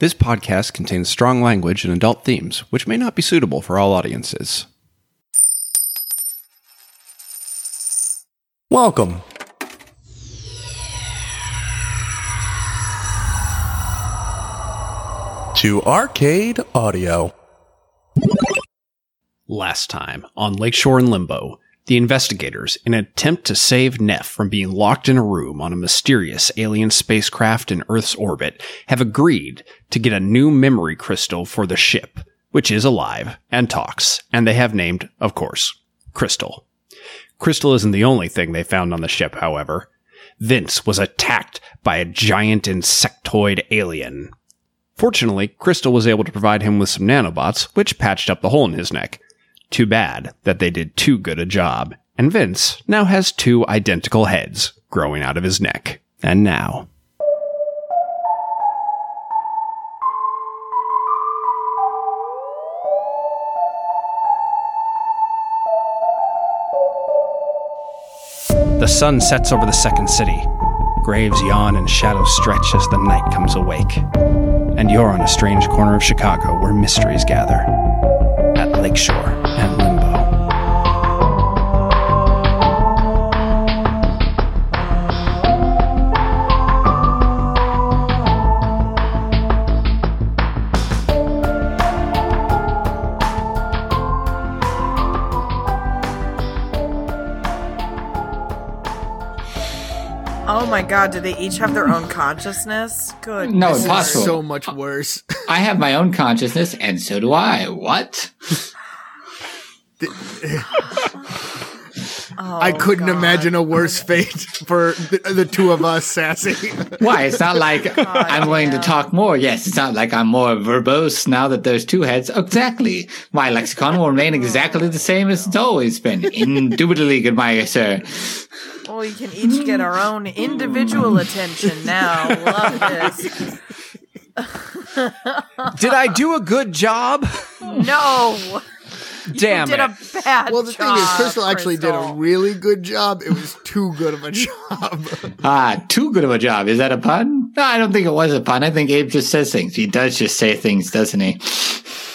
This podcast contains strong language and adult themes, which may not be suitable for all audiences. Welcome. To Arcade Audio. Last time, on Lakeshore and Limbo, the investigators, in an attempt to save Neff from being locked in a room on a mysterious alien spacecraft in Earth's orbit, have agreed to get a new memory crystal for the ship, which is alive and talks, and they have named, of course, Crystal. Crystal isn't the only thing they found on the ship, however. Vince was attacked by a giant insectoid alien. Fortunately, Crystal was able to provide him with some nanobots, which patched up the hole in his neck. Too bad that they did too good a job, and Vince now has two identical heads growing out of his neck. And now. The sun sets over the second city. Graves yawn and shadows stretch as the night comes awake. And you're on a strange corner of Chicago where mysteries gather at Lakeshore and Limbo. Oh my god, do they each have their own consciousness? Good. No, lord. impossible. so much worse. I have my own consciousness, and so do I. What? Oh, I couldn't God. imagine a worse fate for the, the two of us, Sassy. Why? It's not like I'm willing to talk more. Yes, it's not like I'm more verbose now that there's two heads. Exactly. My lexicon will remain exactly the same as it's always been. Indubitably, good my sir. Well, we can each get our own individual attention now. Love this. Did I do a good job? No, Damn you did it. a bad well, the job. thing is, Crystal actually did a really good job. It was too good of a job. Ah, too good of a job. Is that a pun? No, I don't think it was a pun. I think Abe just says things. He does just say things, doesn't he?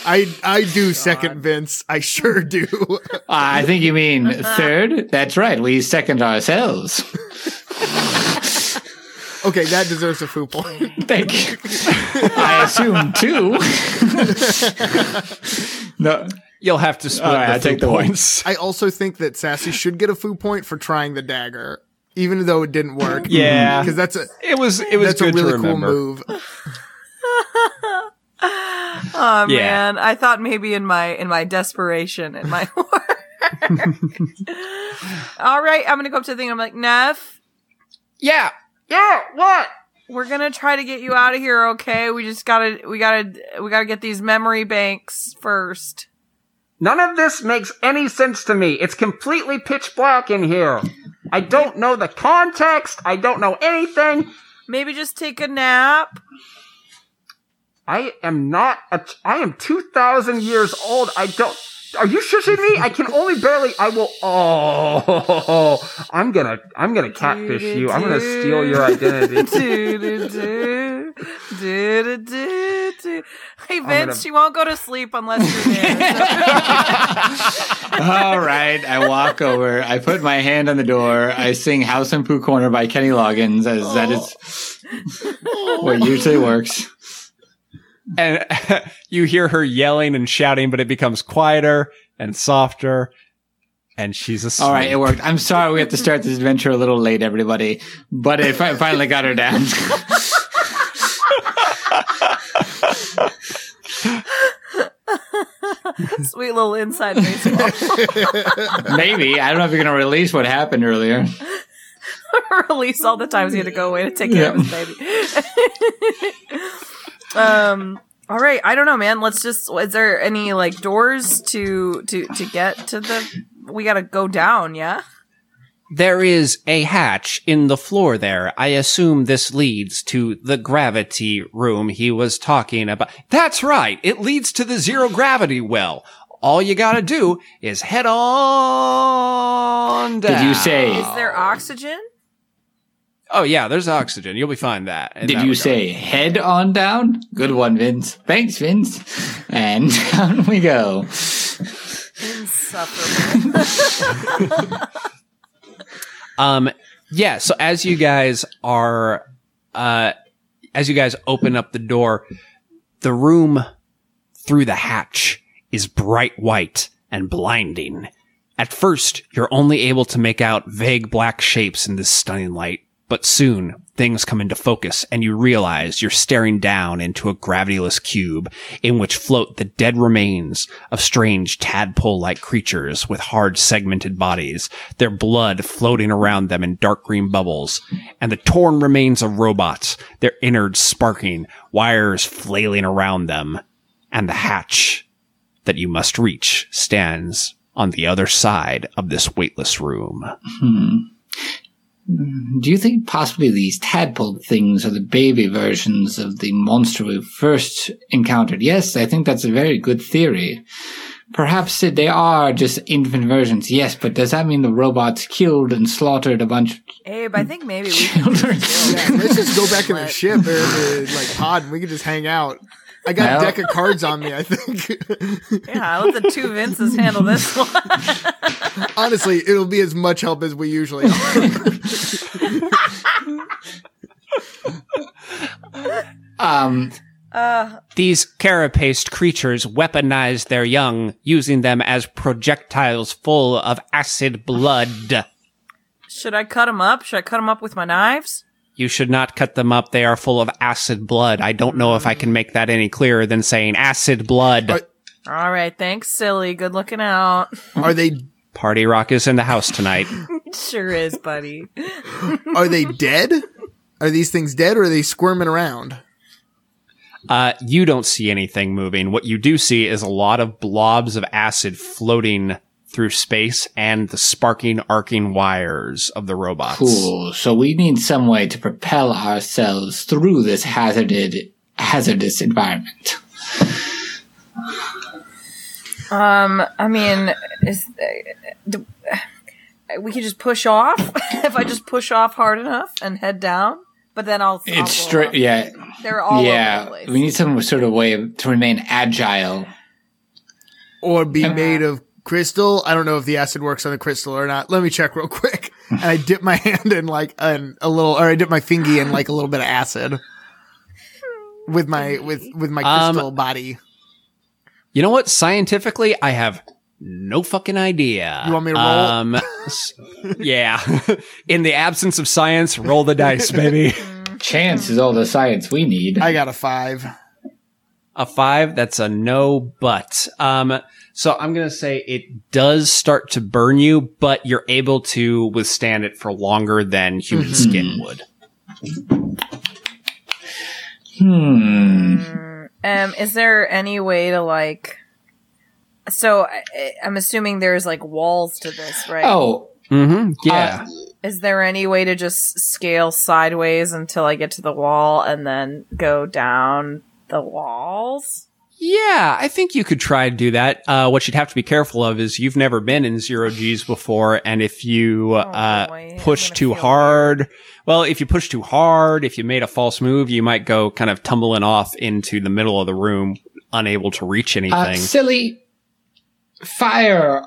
I I do second Vince. I sure do. Ah, I think you mean third. That's right. We second ourselves. okay, that deserves a foo point. Thank you. I assume two. no. You'll have to split All right, the I'll two take the one. points. I also think that Sassy should get a foo point for trying the dagger, even though it didn't work. Yeah. Mm-hmm. because that's a It was it was that's a really to cool move. Oh Yeah. man, I thought maybe in my in my desperation in my work. All right, I'm gonna go up to the thing. I'm like, Neff, Yeah. Yeah, what? we're gonna try to get you out of here. Okay, we just gotta we gotta we gotta get these memory banks first. None of this makes any sense to me. It's completely pitch black in here. I don't know the context. I don't know anything. Maybe just take a nap. I am not a. I am 2,000 years old. I don't. Are you shushing me? I can only barely. I will. Oh, I'm gonna. I'm gonna catfish you. I'm gonna steal your identity. Hey Vince, gonna- she won't go to sleep unless you're there. All right. I walk over. I put my hand on the door. I sing House at Pooh Corner by Kenny Loggins, as that is oh. what usually works. And you hear her yelling and shouting, but it becomes quieter and softer. And she's asleep. All right, it worked. I'm sorry we have to start this adventure a little late, everybody, but I fi- finally got her down. Sweet little inside baseball. Maybe. I don't know if you're going to release what happened earlier. Release all the times he had to go away to take care of his baby. Um. All right. I don't know, man. Let's just. Is there any like doors to to to get to the? We gotta go down. Yeah. There is a hatch in the floor there. I assume this leads to the gravity room he was talking about. That's right. It leads to the zero gravity well. All you gotta do is head on down. Did you say Is there oxygen? Oh yeah, there's oxygen. You'll be fine. That. in Did that you regard. say head on down? Good one, Vince. Thanks, Vince. And down we go. Insufferable. Um, yeah. So as you guys are, uh, as you guys open up the door, the room through the hatch is bright white and blinding. At first, you're only able to make out vague black shapes in this stunning light, but soon things come into focus and you realize you're staring down into a gravityless cube in which float the dead remains of strange tadpole-like creatures with hard segmented bodies, their blood floating around them in dark green bubbles, and the torn remains of robots, their innards sparking, wires flailing around them, and the hatch that you must reach stands on the other side of this weightless room. Hmm. Do you think possibly these tadpole things are the baby versions of the monster we first encountered? Yes, I think that's a very good theory. Perhaps they are just infant versions, yes, but does that mean the robots killed and slaughtered a bunch of Abe, I think maybe we can children? Yeah, let's just go back in the ship or the like pod and we can just hang out. I got Well- a deck of cards on me, I think. Yeah, I'll let the two Vinces handle this one. Honestly, it'll be as much help as we usually are. um, Uh, These carapaced creatures weaponize their young, using them as projectiles full of acid blood. should I cut them up? Should I cut them up with my knives? You should not cut them up. They are full of acid blood. I don't know if I can make that any clearer than saying acid blood. But- All right, thanks, silly. Good looking out. Are they Party Rock is in the house tonight. Sure is, buddy. are they dead? Are these things dead or are they squirming around? Uh, you don't see anything moving. What you do see is a lot of blobs of acid floating through space and the sparking, arcing wires of the robots. cool. So we need some way to propel ourselves through this hazarded, hazardous environment. Um, I mean, is do, we could just push off if I just push off hard enough and head down. But then I'll. I'll It's straight, yeah, They're all over the yeah. place. We need some sort of way to remain agile. Or be made of crystal? I don't know if the acid works on the crystal or not. Let me check real quick. And I dip my hand in like an, a little, or I dip my fingy in like a little bit of acid. With my, with, with my Um, crystal body. You know what? Scientifically, I have no fucking idea. You want me to roll? Um, yeah. In the absence of science, roll the dice, baby. Chance is all the science we need. I got a five. A five, that's a no, but, um, so I'm gonna say it does start to burn you, but you're able to withstand it for longer than human skin would. Hmm. Um, is there any way to like? So I, I'm assuming there's like walls to this, right? Oh, Mm-hmm. Yeah. Is there any way to just scale sideways until I get to the wall and then go down the walls? Yeah, I think you could try to do that. Uh, what you'd have to be careful of is you've never been in zero G's before, and if you uh, boy, I'm push too feel hard, well, if you push too hard, if you made a false move, you might go kind of tumbling off into the middle of the room, unable to reach uh, anything. silly. Fire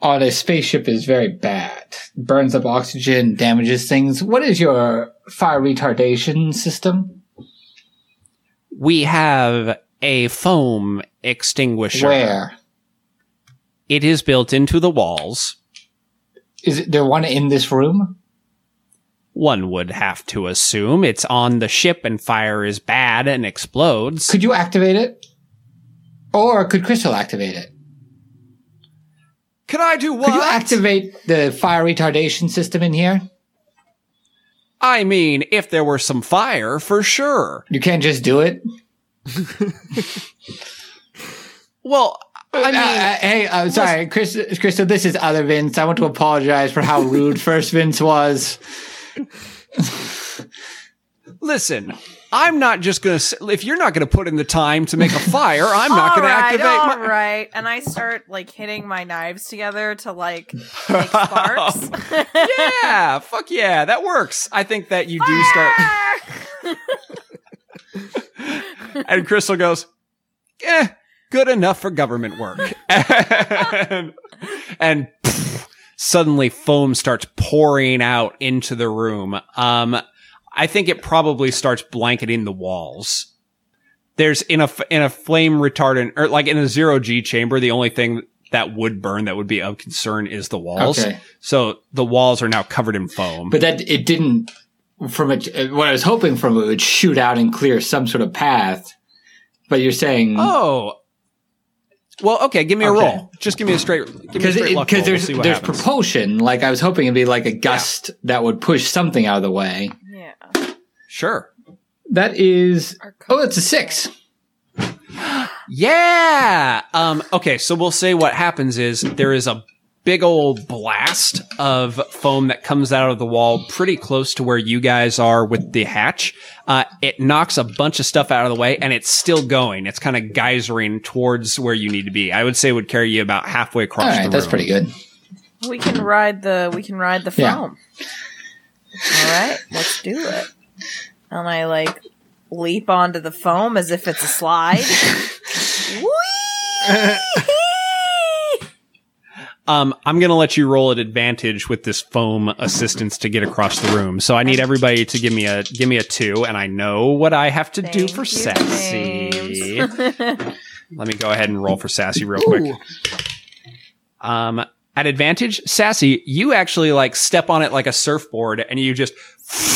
on a spaceship is very bad. Burns up oxygen, damages things. What is your fire retardation system? we have a foam extinguisher. Where It is built into the walls. is it? There one in this room? One would have to assume it's on the ship and fire is bad and explodes. Could you activate it, or could Crystal activate it? Could I do what? Could you activate the fire retardation system in here? I mean, if there were some fire, for sure. You can't just do it. Well, I mean, Uh, uh, hey, I'm sorry, Chris, Crystal. This is other Vince. I want to apologize for how rude first Vince was. listen, I'm not just gonna. If you're not gonna put in the time to make a fire, I'm not gonna Alright, activate. my- alright. And I start like hitting my knives together to like make sparks. yeah, fuck yeah, that works. I think that you do start. and Crystal goes, "Eh, good enough for government work." and and pff, suddenly foam starts pouring out into the room. Um, I think it probably starts blanketing the walls. There's in a in a flame retardant or like in a zero G chamber, the only thing that would burn that would be of concern is the walls. Okay. So the walls are now covered in foam. But that it didn't. From it, what I was hoping from it would shoot out and clear some sort of path. But you're saying Oh. Well, okay. Give me a Okay. roll. Just give me a straight. Give me a because straight luck roll. because there's we'll there's happens. propulsion. Like I was hoping it'd be like a gust that would push something out of the way. yeah. sure. That is oh, that's a six. Yeah. Um. Okay. So we'll say what happens is there is a big old blast of foam that comes out of the wall pretty close to where you guys are with the hatch. Uh, it knocks a bunch of stuff out of the way and it's still going. It's kind of geysering towards where you need to be. I would say it would carry you about halfway across All the room. that's pretty good. We can ride the we can ride the Yeah. foam. Alright, let's do it. And I like leap onto the foam as if it's a slide. Um, I'm gonna let you roll at advantage with this foam assistance to get across the room. So I need everybody to give me a give me a two, and I know what I have to do Thank for you, sassy. Let me go ahead and roll for sassy real quick. Ooh. Um, at advantage, sassy, you actually like step on it like a surfboard, and you just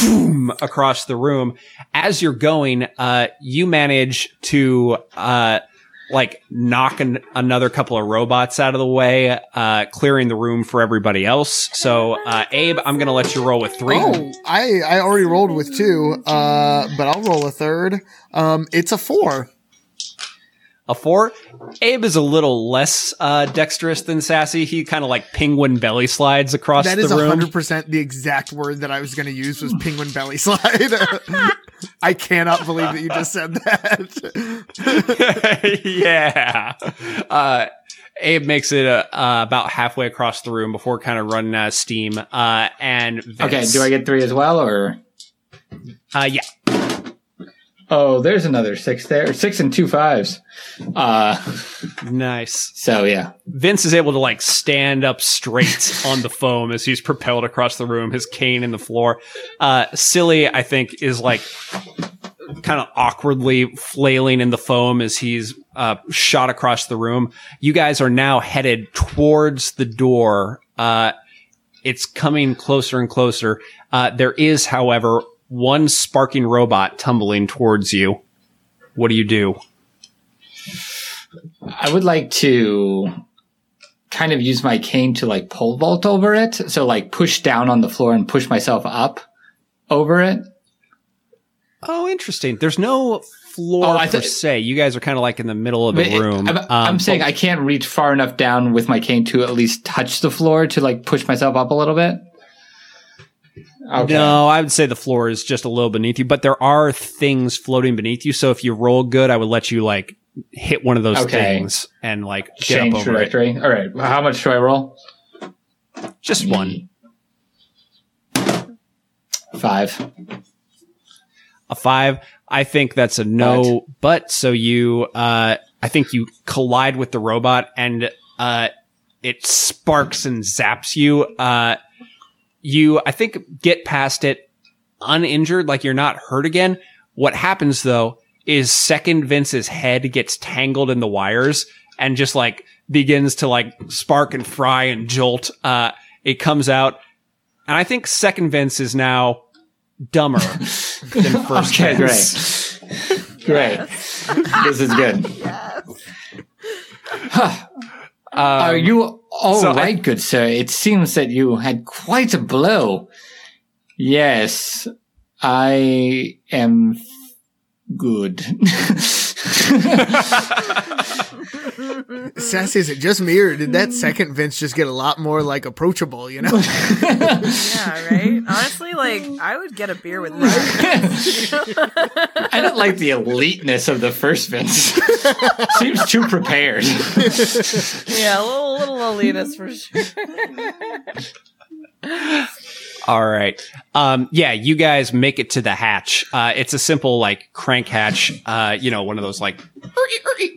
boom across the room. As you're going, uh, you manage to uh like knocking another couple of robots out of the way, uh, clearing the room for everybody else. So, uh, Abe, I'm gonna let you roll with three. Oh, I I already rolled with two, uh, but I'll roll a third. Um, it's a four. A four. Abe is a little less uh, dexterous than Sassy. He kind of like penguin belly slides across That the is room. hundred percent the exact word that I was going to use was penguin belly slide. I cannot believe that you just said that. yeah. Uh, Abe makes it uh, uh, about halfway across the room before kind of running out of steam. Uh, and Vince, Okay, do I get three as well, or Uh, yeah. Oh, there's another six there, six and two fives. Uh, Nice. so yeah, Vince is able to like stand up straight on the foam as he's propelled across the room, his cane in the floor. Uh, Silly, I think, is like kind of awkwardly flailing in the foam as he's uh, shot across the room. You guys are now headed towards the door. Uh, it's coming closer and closer. Uh, there is, however, one sparking robot tumbling towards you. What do you do? I would like to kind of use my cane to like pole vault over it, so like push down on the floor and push myself up over it. Oh, interesting. There's no floor Oh, I per thought- se. You guys are kind of like in the middle of the But it- room. I'm, Um, I'm saying but- I can't reach far enough down with my cane to at least touch the floor to like push myself up a little bit. Okay. No, I would say the floor is just a little beneath you, but there are things floating beneath you. So if you roll good, I would let you like hit one of those Okay. things and like get Change up over it. trajectory. All right. How much do I roll? Just one. Five. A five. I think that's a no, but so you, uh, I think you collide with the robot and, uh, it sparks and zaps you. Uh, you, I think, get past it uninjured, like you're not hurt again. What happens though is second Vince's head gets tangled in the wires and just like begins to like spark and fry and jolt. Uh, it comes out. And I think second Vince is now dumber than first Okay, Vince. great. Great. this is good. Are um, you all so right, I- good sir? It seems that you had quite a blow. Yes, I am good. Sassy, is it just me or did that second Vince just get a lot more like approachable? You know, Yeah, right. Honestly, like I would get a beer with that. I don't like the eliteness of the first Vince. Seems too prepared. yeah, a little little elitist for sure. All right. Um, yeah, you guys make it to the hatch. Uh, it's a simple like crank hatch. Uh, you know, one of those like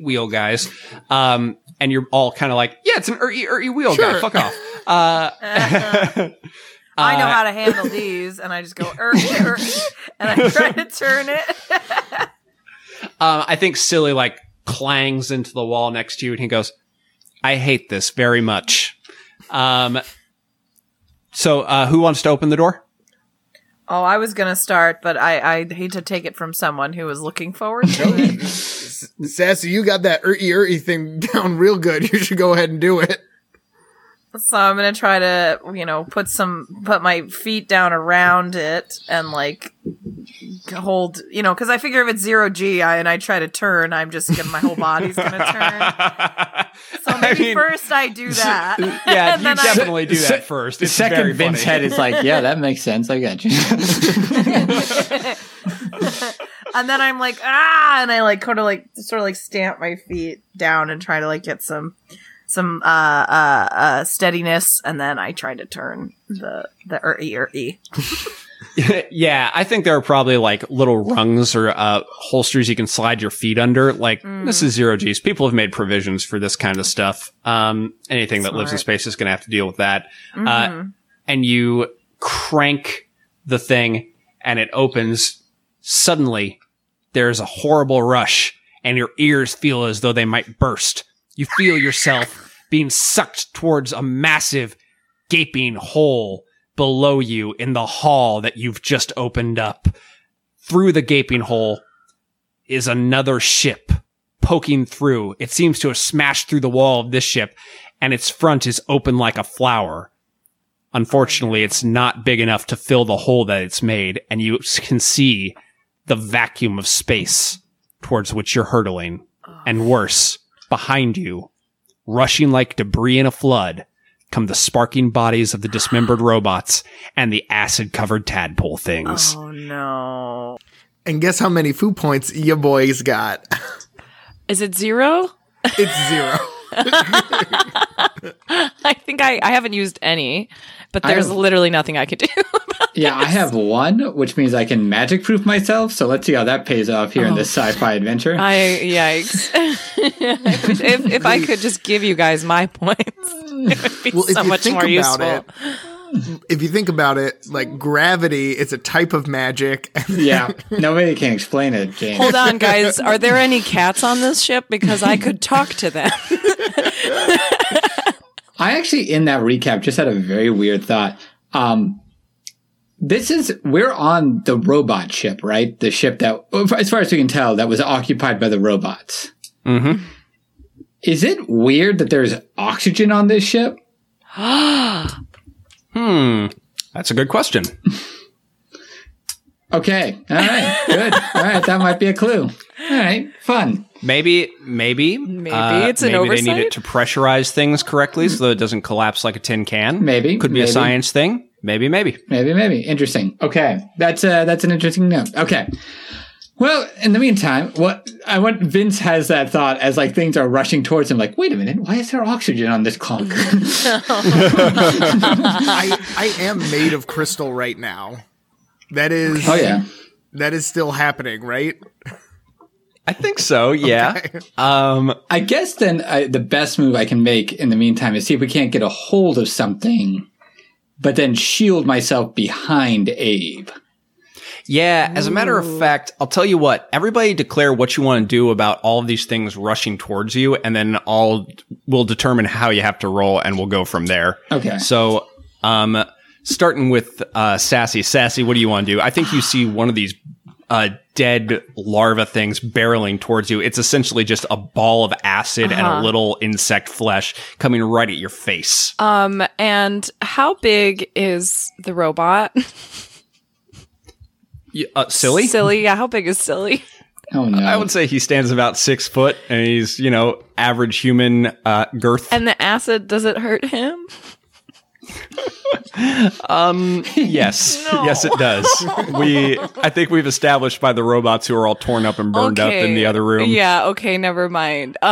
wheel guys. Um, and you're all kind of like, yeah, it's an erty, erty wheel guy. Fuck off. Uh, I know how to handle these, and I just go er, er, and I try to turn it. Um, I think Silly like clangs into the wall next to you and he goes, I hate this very much. Um, so, uh, who wants to open the door? Oh, I was gonna start, but I I hate to take it from someone who was looking forward to it. Sassy, you got that erty erty thing down real good. You should go ahead and do it. So I'm gonna try to, you know, put some, put my feet down around it and like hold, you know, because I figure if it's zero G I, and I try to turn, I'm just gonna, my whole body's gonna turn. So maybe mean- first I do that. Yeah, And you then I- definitely do Se- that first. It's Second very Vince head is like, yeah, that makes sense. I got you. and then I'm like, ah, and I like kind of like sort of like stamp my feet down and try to like get some some uh uh uh steadiness, and then I try to turn the the er e yeah, I think there are probably like little rungs or uh, holsters you can slide your feet under. Like this is zero G's. People have made provisions for this kind of stuff. Um, anything that lives in space is going to have to deal with that. Uh, and you crank the thing, and it opens. Suddenly, there's a horrible rush, and your ears feel as though they might burst. You feel yourself being sucked towards a massive, gaping hole below you in the hall that you've just opened up. Through the gaping hole is another ship poking through. It seems to have smashed through the wall of this ship, and its front is open like a flower. Unfortunately, it's not big enough to fill the hole that it's made, and you can see the vacuum of space towards which you're hurtling. And worse, behind you, rushing like debris in a flood, come the sparking bodies of the dismembered robots and the acid covered tadpole things. Oh no! And guess how many food points your boys got? Is it zero? It's zero. I think I, I haven't used any, but there's have- literally nothing I could do. yeah, I have one, which means I can magic proof myself. So let's see how that pays off here in this oh. sci-fi adventure. I yikes! if if I could just give you guys my points, it would be Well, if so you much think more about useful. it, if you think about it, like gravity is a type of magic. yeah, nobody can explain it, James. Hold on, guys. Are there any cats on this ship? Because I could talk to them. I actually, in that recap, just had a very weird thought. Um, this is, we're on the robot ship, right? The ship that, as far as we can tell, that was occupied by the robots. Mm-hmm. Is it weird that there's oxygen on this ship? Hmm. That's a good question. Okay. All right. Good. All right. That might be a clue. All right. Fun. Maybe, maybe, Maybe uh, it's an maybe they need it to pressurize things correctly so that it doesn't collapse like a tin can. Maybe, could be maybe. a science thing. Maybe, maybe. Maybe, maybe. Interesting. Okay. That's uh that's an interesting note. Okay. Well, in the meantime, what I want Vince has that thought as like things are rushing towards him, like, wait a minute, why is there oxygen on this clunk? I I am made of crystal right now. That is oh yeah. that is still happening, right? I think so. Yeah. Um. I guess then uh, the best move I can make in the meantime is see if we can't get a hold of something, but then shield myself behind Abe. Yeah. As a matter of fact, I'll tell you what. Everybody declare what you want to do about all of these things rushing towards you, and then I'll we'll determine how you have to roll, and we'll go from there. Okay. So, um, starting with uh, Sassy. Sassy, what do you want to do? I think you see one of these uh, dead larva things barreling towards you. It's essentially just a ball of acid and a little insect flesh coming right at your face. Um, and how big is the robot? Y- uh, silly? Silly. Yeah, how big is silly? Oh no! I would say he stands about six foot, and he's you know average human uh, girth. And the acid, does it hurt him? Um, yes, yes, it does. We, I think we've established by the robots who are all torn up and burned up in the other room. Yeah, okay, never mind.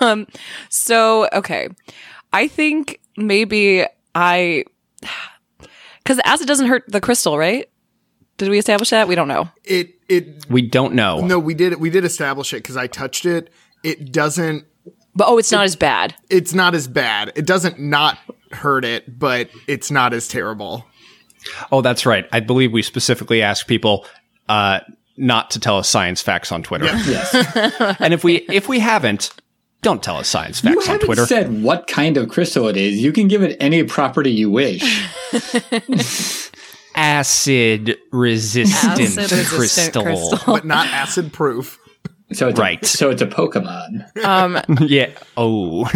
Um, so, okay. I think maybe I. Because acid doesn't hurt the crystal, right? Did we establish that? We don't know. It it We don't know. no, we did we did establish it because I touched it. It doesn't. But oh, it's not as bad. It's not as bad. It doesn't not hurt it, but it's not as terrible. Oh, that's right. I believe we specifically asked people uh, not to tell us science facts on Twitter. yes. and if we if we haven't, don't tell us science You facts on Twitter. said what kind of crystal it is. You can give it any property you wish. Acid resistant Acid-resistant crystal. crystal. but not acid proof. So it's Right. A, so it's a Pokemon. Um, yeah. Oh.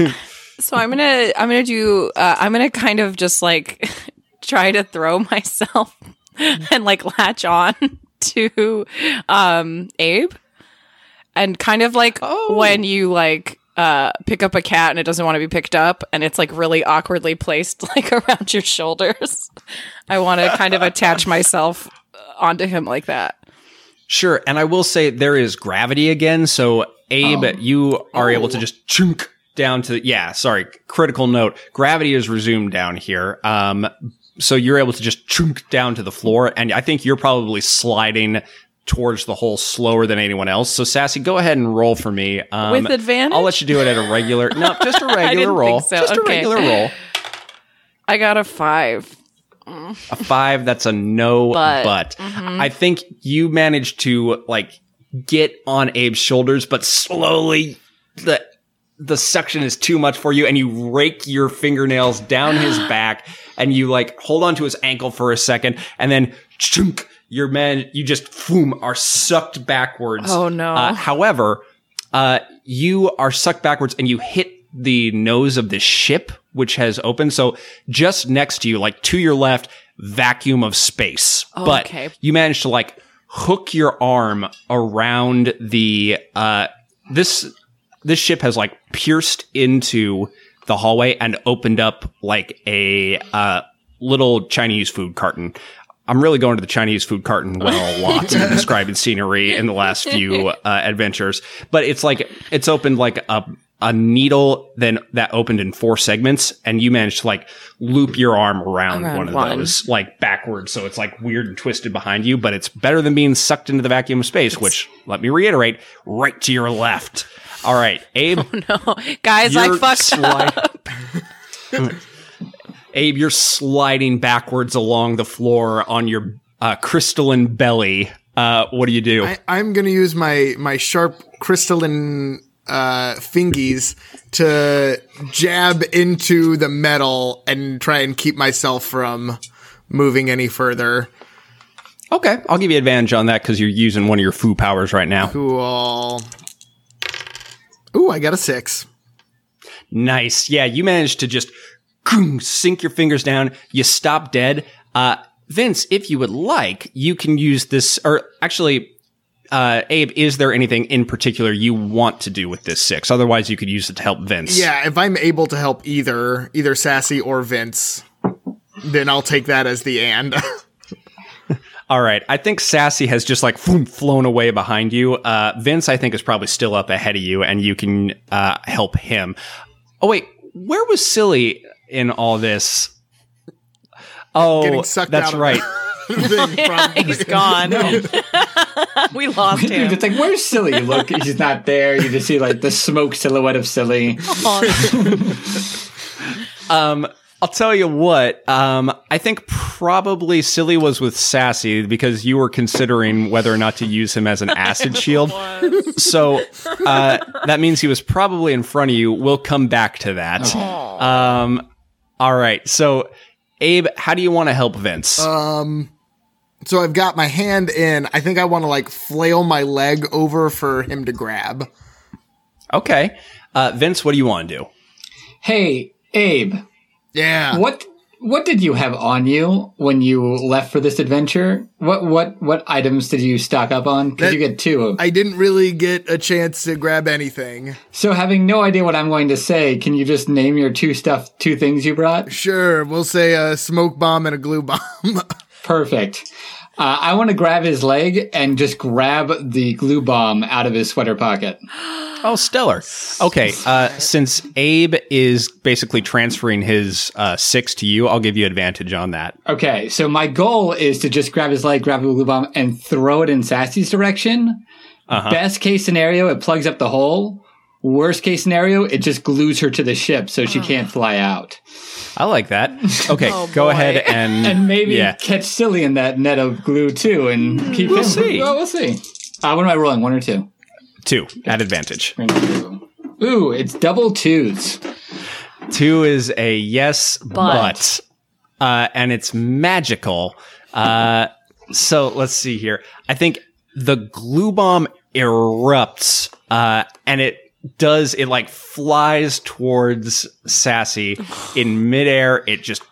So I'm gonna I'm gonna do uh, I'm gonna kind of just like try to throw myself and like latch on to um Abe and kind of like oh. when you like uh pick up a cat and it doesn't want to be picked up and it's like really awkwardly placed like around your shoulders. I want to kind of attach myself onto him like that. Sure, and I will say there is gravity again. So Abe, Oh. you are able to just chunk down to yeah. Sorry, critical note: gravity is resumed down here. Um, so you're able to just chunk down to the floor, and I think you're probably sliding towards the hole slower than anyone else. So Sassy, go ahead and roll for me um, With advantage? I'll let you do it at a regular. No, just a regular roll. so. Just a Okay. regular roll. I got a 5. A five, that's a no, But- but, I think you managed to like get on Abe's shoulders, but slowly the the suction is too much for you, and you rake your fingernails down his back, and you like hold onto his ankle for a second, and then chunk, your man, you just boom are sucked backwards. Oh, no. Uh, however, uh, you are sucked backwards and you hit the nose of the ship, which has opened. So just next to you, like to your left, vacuum of space. but okay. you managed to like hook your arm around the, uh, this, this ship has like pierced into the hallway and opened up like a, uh, little Chinese food carton. I'm really going to the Chinese food carton well a lot in describing scenery in the last few uh, adventures, but it's like it's opened like a a needle then that opened in four segments, and you managed to like loop your arm around, Around one of one. those like backwards, so it's like weird and twisted behind you, but it's better than being sucked into the vacuum of space, which let me reiterate, right to your left. All right, Abe. Oh, no, guys, I You're fucked up. Abe, you're sliding backwards along the floor on your uh, crystalline belly. Uh, what do you do? I, I'm gonna use my my sharp crystalline uh, fingies to jab into the metal and try and keep myself from moving any further. okay, I'll give you advantage on that because you're using one of your foo powers right now. Cool. Ooh, I got a six. Nice. Yeah, you managed to just sink your fingers down. You stop dead. Uh, Vince, if you would like, you can use this, or actually, uh, Abe, is there anything in particular you want to do with this six? Otherwise, you could use it to help Vince. Yeah, if I'm able to help either either Sassy or Vince, then I'll take that as the and. All right. I think Sassy has just like boom, flown away behind you. Uh, Vince, I think, is probably still up ahead of you, and you can uh, help him. Oh wait, where was Silly in all this? Oh, Getting sucked that's out of right. Thing, probably. He's gone. we lost him. It's like, where's Silly? You look, he's not there. You just see like the smoke silhouette of Silly. Um, I'll tell you what. Um, I think probably Silly was with Sassy because you were considering whether or not to use him as an acid shield. So uh, that means he was probably in front of you. We'll come back to that. Um, all right. So, Abe, how do you want to help Vince? So I've got my hand in. I think I want to like flail my leg over for him to grab. okay. Uh, Vince, what do you want to do? Hey, Abe, Yeah. what what did you have on you when you left for this adventure? What what what items did you stock up on? Because you get two. Of, I didn't really get a chance to grab anything. so having no idea what I'm going to say, can you just name your two stuff, two things you brought? Sure, we'll say a smoke bomb and a glue bomb. Perfect. Uh, I want to grab his leg and just grab the glue bomb out of his sweater pocket. Oh, stellar. Okay, uh, since Abe is basically transferring his uh, six to you, I'll give you advantage on that. Okay, so my goal is to just grab his leg, grab the glue bomb, and throw it in Sassy's direction. Uh-huh. Best case scenario, it plugs up the hole. Worst case scenario, it just glues her to the ship so she can't fly out. I like that. Okay, Oh, go boy. ahead and And maybe yeah. catch Silly in that net of glue too and keep We'll him. see. Well, we'll see. Uh, what am I rolling? One or two? two at advantage. Ooh, it's double twos. Two is a yes, But. but, uh, and it's magical. Uh, so let's see here. I think the glue bomb erupts, uh, and it does, it like flies towards Sassy in midair. It just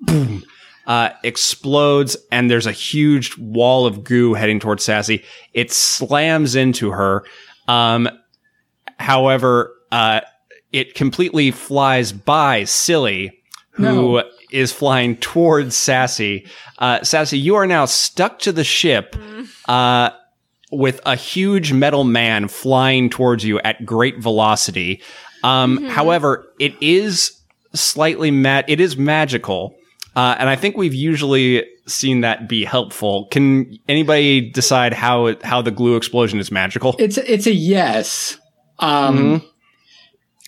boom, uh, explodes, and there's a huge wall of goo heading towards Sassy. It slams into her. Um, however, uh, it completely flies by Silly, who is No. flying towards Sassy. Uh, Sassy, you are now stuck to the ship, uh, with a huge metal man flying towards you at great velocity. Um, however, it is slightly ma- it is magical. Uh, and I think we've usually seen that be helpful. Can anybody decide how it, how the glue explosion is magical? It's it's a yes. Um,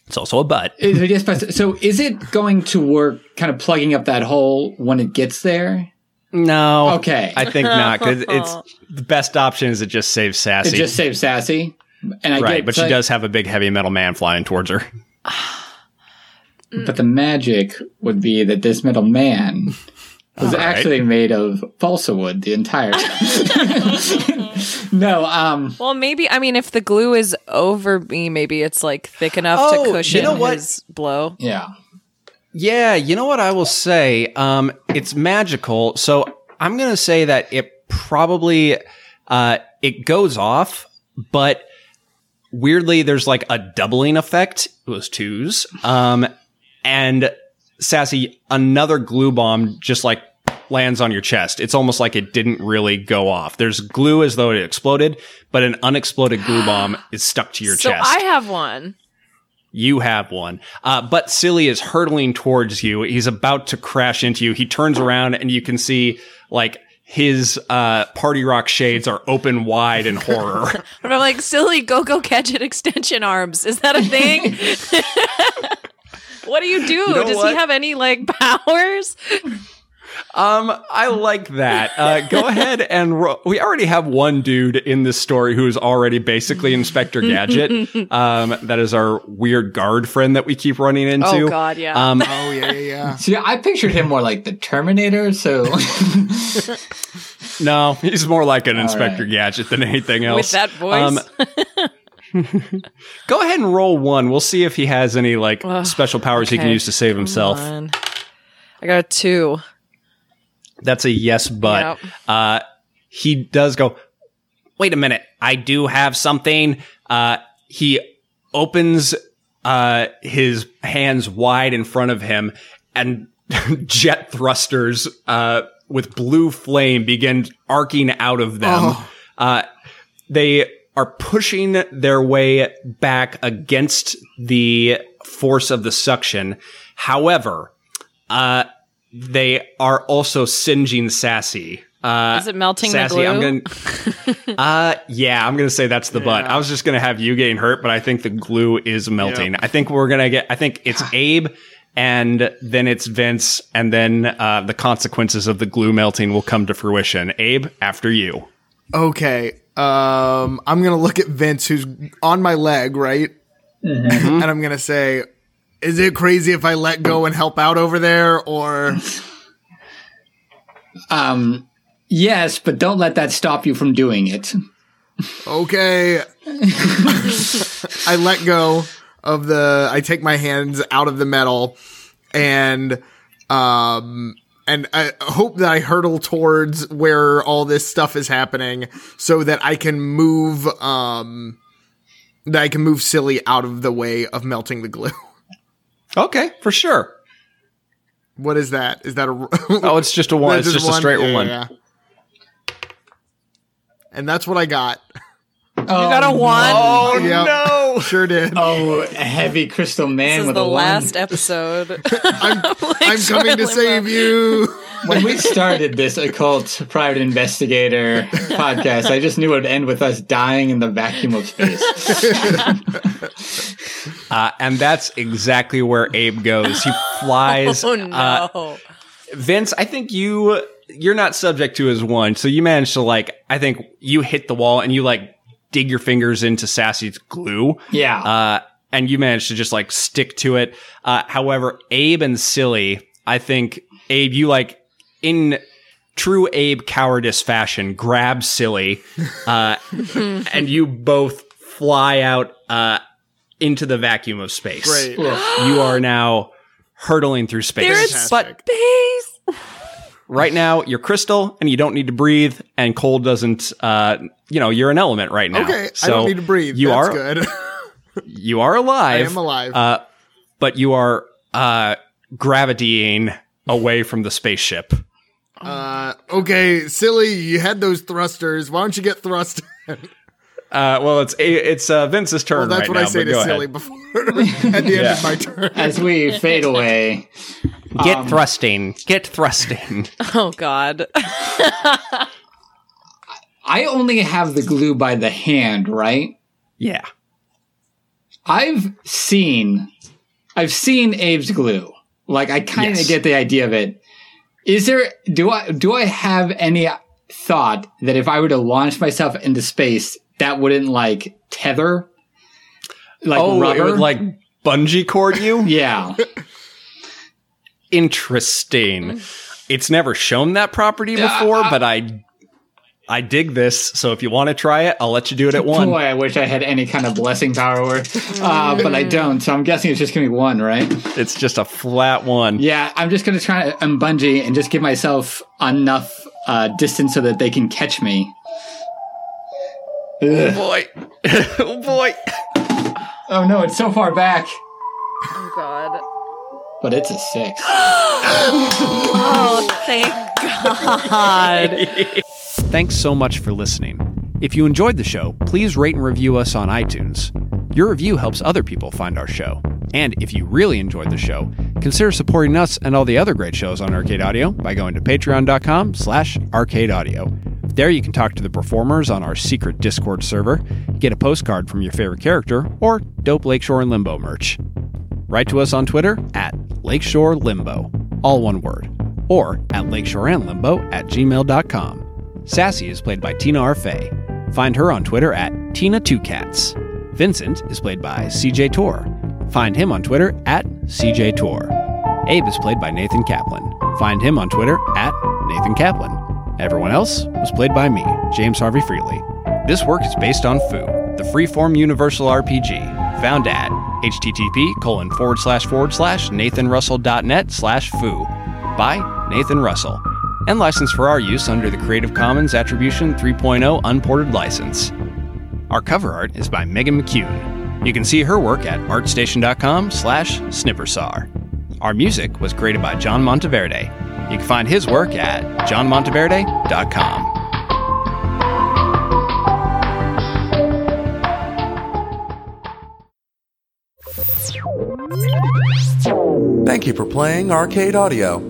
It's also a but. Yes, but- so is it going to work kind of plugging up that hole when it gets there? No. Okay. I think not because it's the best option is it just saves It Sassy. just saves Sassy. And I right, get, but she does have a big heavy metal man flying towards her. But the magic would be that this metal man was All right. actually made of balsa wood the entire time. no, um, Well, maybe I mean if the glue is over me, maybe it's like thick enough Oh, to you cushion know what? his blow. yeah. Yeah, you know what I will say? Um, it's magical, so I'm gonna say that it probably uh, it goes off, but weirdly, there's like a doubling effect. It was twos, um, and sassy another glue bomb just like lands on your chest. It's almost like it didn't really go off. There's glue as though it exploded, but an unexploded glue bomb is stuck to your so chest. I have one. You have one. Uh, but Silly is hurtling towards you. He's about to crash into you. He turns around and you can see like his uh, party rock shades are open wide in horror. I'm like, silly, go go catch it extension arms. Is that a thing? what do you do? know Does what? he have any like powers? Um, I like that. Uh, go ahead and ro- we already have one dude in this story who is already basically Inspector Gadget. um, that is our weird guard friend that we keep running into. Oh god, yeah. Um, oh yeah, yeah, yeah. See, I pictured him more like the Terminator, so no, he's more like an Inspector right. Gadget than anything else. With that voice. Um, Go ahead and roll one. We'll see if he has any like Ugh, special powers he can use to save himself. I got a two. That's a yes, but Yep. uh, he does go. Wait a minute, I do have something. Uh, he opens uh, his hands wide in front of him, and jet thrusters uh, with blue flame begin arcing out of them. Oh. Uh, they are pushing their way back against the force of the suction. However, uh, they are also singeing Sassy. Uh, Is it melting the Sassy, I'm gonna. uh, yeah, I'm gonna say that's the butt. I was just gonna have you getting hurt, but I think the glue is melting. I think we're gonna get. I think it's Abe, and then it's Vince, and then uh, the consequences of the glue melting will come to fruition. Abe, after you. Okay. Um, I'm gonna look at Vince, who's on my leg, right? and I'm gonna say, "Is it crazy if I let go and help out over there, or um, yes, but don't let that stop you from doing it. okay?" I let go of the. I take my hands out of the metal, and Um, and I hope that I hurtle towards where all this stuff is happening so that I can move, um, that I can move silly out of the way of melting the glue. Okay, for sure. What is that? Is that a? Oh, it's just a one. It's just a straight Yeah, one. yeah. And that's what I got. Oh, You got a one. Oh Yep. no! Sure did. Oh, a heavy crystal man This is with the a one. last episode. I'm, I'm coming to save you. When we started this occult private investigator podcast, I just knew it would end with us dying in the vacuum of space. Uh, and that's exactly where Abe goes. He flies. Oh no. uh, Vince, I think you you're not subject to his one, so you managed to like. I think you hit the wall and you like dig your fingers into Sassy's glue. Yeah. Uh, and you managed to just like stick to it. Uh, however, Abe and Silly, I think Abe, you like in true Abe cowardice fashion, grab Silly, uh, and you both fly out uh, into the vacuum of space. Great. You are now hurtling through space. There's Fantastic. space. right now, you're crystal, and you don't need to breathe. And cold doesn't. Uh, you know, you're an element right now. Okay, I don't need to breathe. You That's are good. you are alive. I am alive. Uh, but you are uh, gravitying away from the spaceship. Uh, okay, silly. You had those thrusters. Why don't you get thrust? Uh, well, it's it's uh, Vince's turn. that's right what now, I say to silly ahead. before at the end of my turn. As we fade away, Get Um, thrusting. Get thrusting. Oh god. I only have the glue by the hand, right? yeah. I've seen, I've seen Abe's glue. Like I kind of Yes. get the idea of it. Is there? Do I? Do I have any thought that if I were to launch myself into space, that wouldn't like tether? Like oh, rubber? it would like bungee cord you. yeah. Interesting. It's never shown that property uh, before, uh, but I I dig this. So if you want to try it, I'll let you do it at one. Boy, I wish I had any kind of blessing power, or, uh, but I don't. So I'm guessing it's just gonna be one, right? It's just a flat one. Yeah, I'm just gonna try to unbungee and just give myself enough uh, distance so that they can catch me. Ugh. Boy. oh boy. Oh no, it's so far back. Oh god. But it's a six. Oh, thank God. Thanks so much for listening. If you enjoyed the show, please rate and review us on iTunes. Your review helps other people find our show. And if you really enjoyed the show, consider supporting us and all the other great shows on Arcade Audio by going to patreon.com slash arcadeaudio. There you can talk to the performers on our secret Discord server, get a postcard from your favorite character, or dope Lakeshore and Limbo merch. Write to us on Twitter at Lakeshore Limbo, all one word, or at lakeshoreandlimbo at gmail.com. Sassy is played by Tina Arfey. Find her on Twitter at Tina2Cats. Vincent is played by CJ Tor. Find him on Twitter at CJ Tor. Abe is played by Nathan Kaplan. Find him on Twitter at Nathan Kaplan. Everyone else was played by me, James Harvey Freely. This work is based on Foo, the freeform universal RPG, found at http colon forward slash forward slash nathanrussell.net slash foo by Nathan Russell, and licensed for our use under the Creative Commons Attribution 3.0 Unported License. Our cover art is by Megan McCune. You can see her work at artstation.com slash snippersar. Our music was created by John Monteverde. You can find his work at johnmonteverde.com. Thank you for playing Arcade Audio.